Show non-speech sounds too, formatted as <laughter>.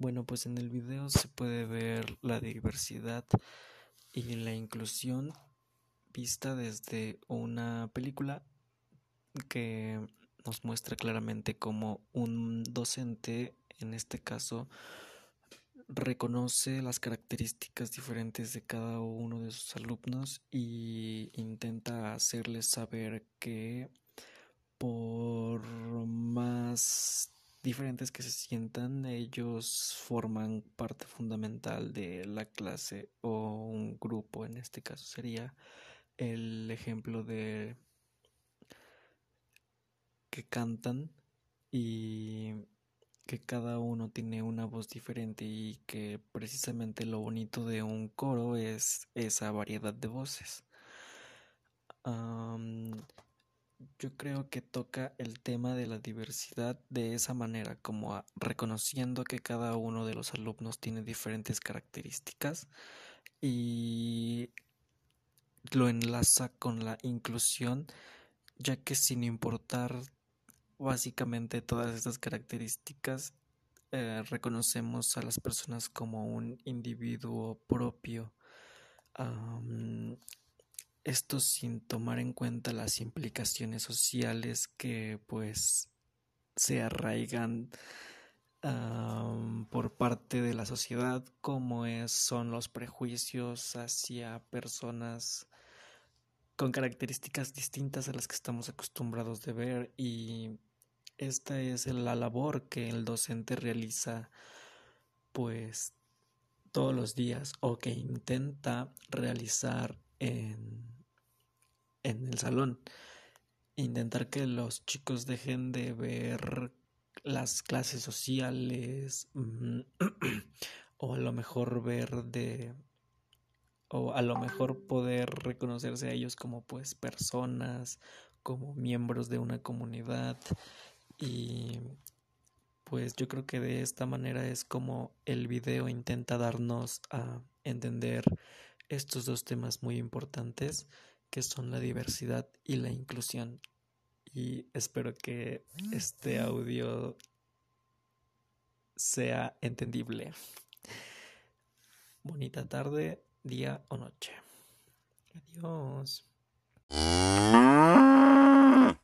Bueno, pues en el video se puede ver la diversidad y la inclusión vista desde una película que nos muestra claramente cómo un docente, en este caso, reconoce las características diferentes de cada uno de sus alumnos y intenta hacerles saber que por más diferentes que se sientan, ellos forman parte fundamental de la clase o un grupo. En este caso sería el ejemplo de que cantan y que cada uno tiene una voz diferente y que precisamente lo bonito de un coro es esa variedad de voces yo creo que toca el tema de la diversidad de esa manera, como reconociendo que cada uno de los alumnos tiene diferentes características y lo enlaza con la inclusión, ya que sin importar básicamente todas estas características, eh, reconocemos a las personas como un individuo propio. Esto sin tomar en cuenta las implicaciones sociales que pues se arraigan por parte de la sociedad, como es, son los prejuicios hacia personas con características distintas a las que estamos acostumbrados de ver y esta es la labor que el docente realiza pues todos los días o que intenta realizar en en el salón. Intentar que los chicos dejen de ver las clases sociales mm, <clears throat> o a lo mejor ver de o a lo mejor poder reconocerse a ellos como pues personas, como miembros de una comunidad y pues yo creo que de esta manera es como el video intenta darnos a entender estos dos temas muy importantes que son la diversidad y la inclusión. Y espero que este audio sea entendible. Bonita tarde, día o noche. Adiós.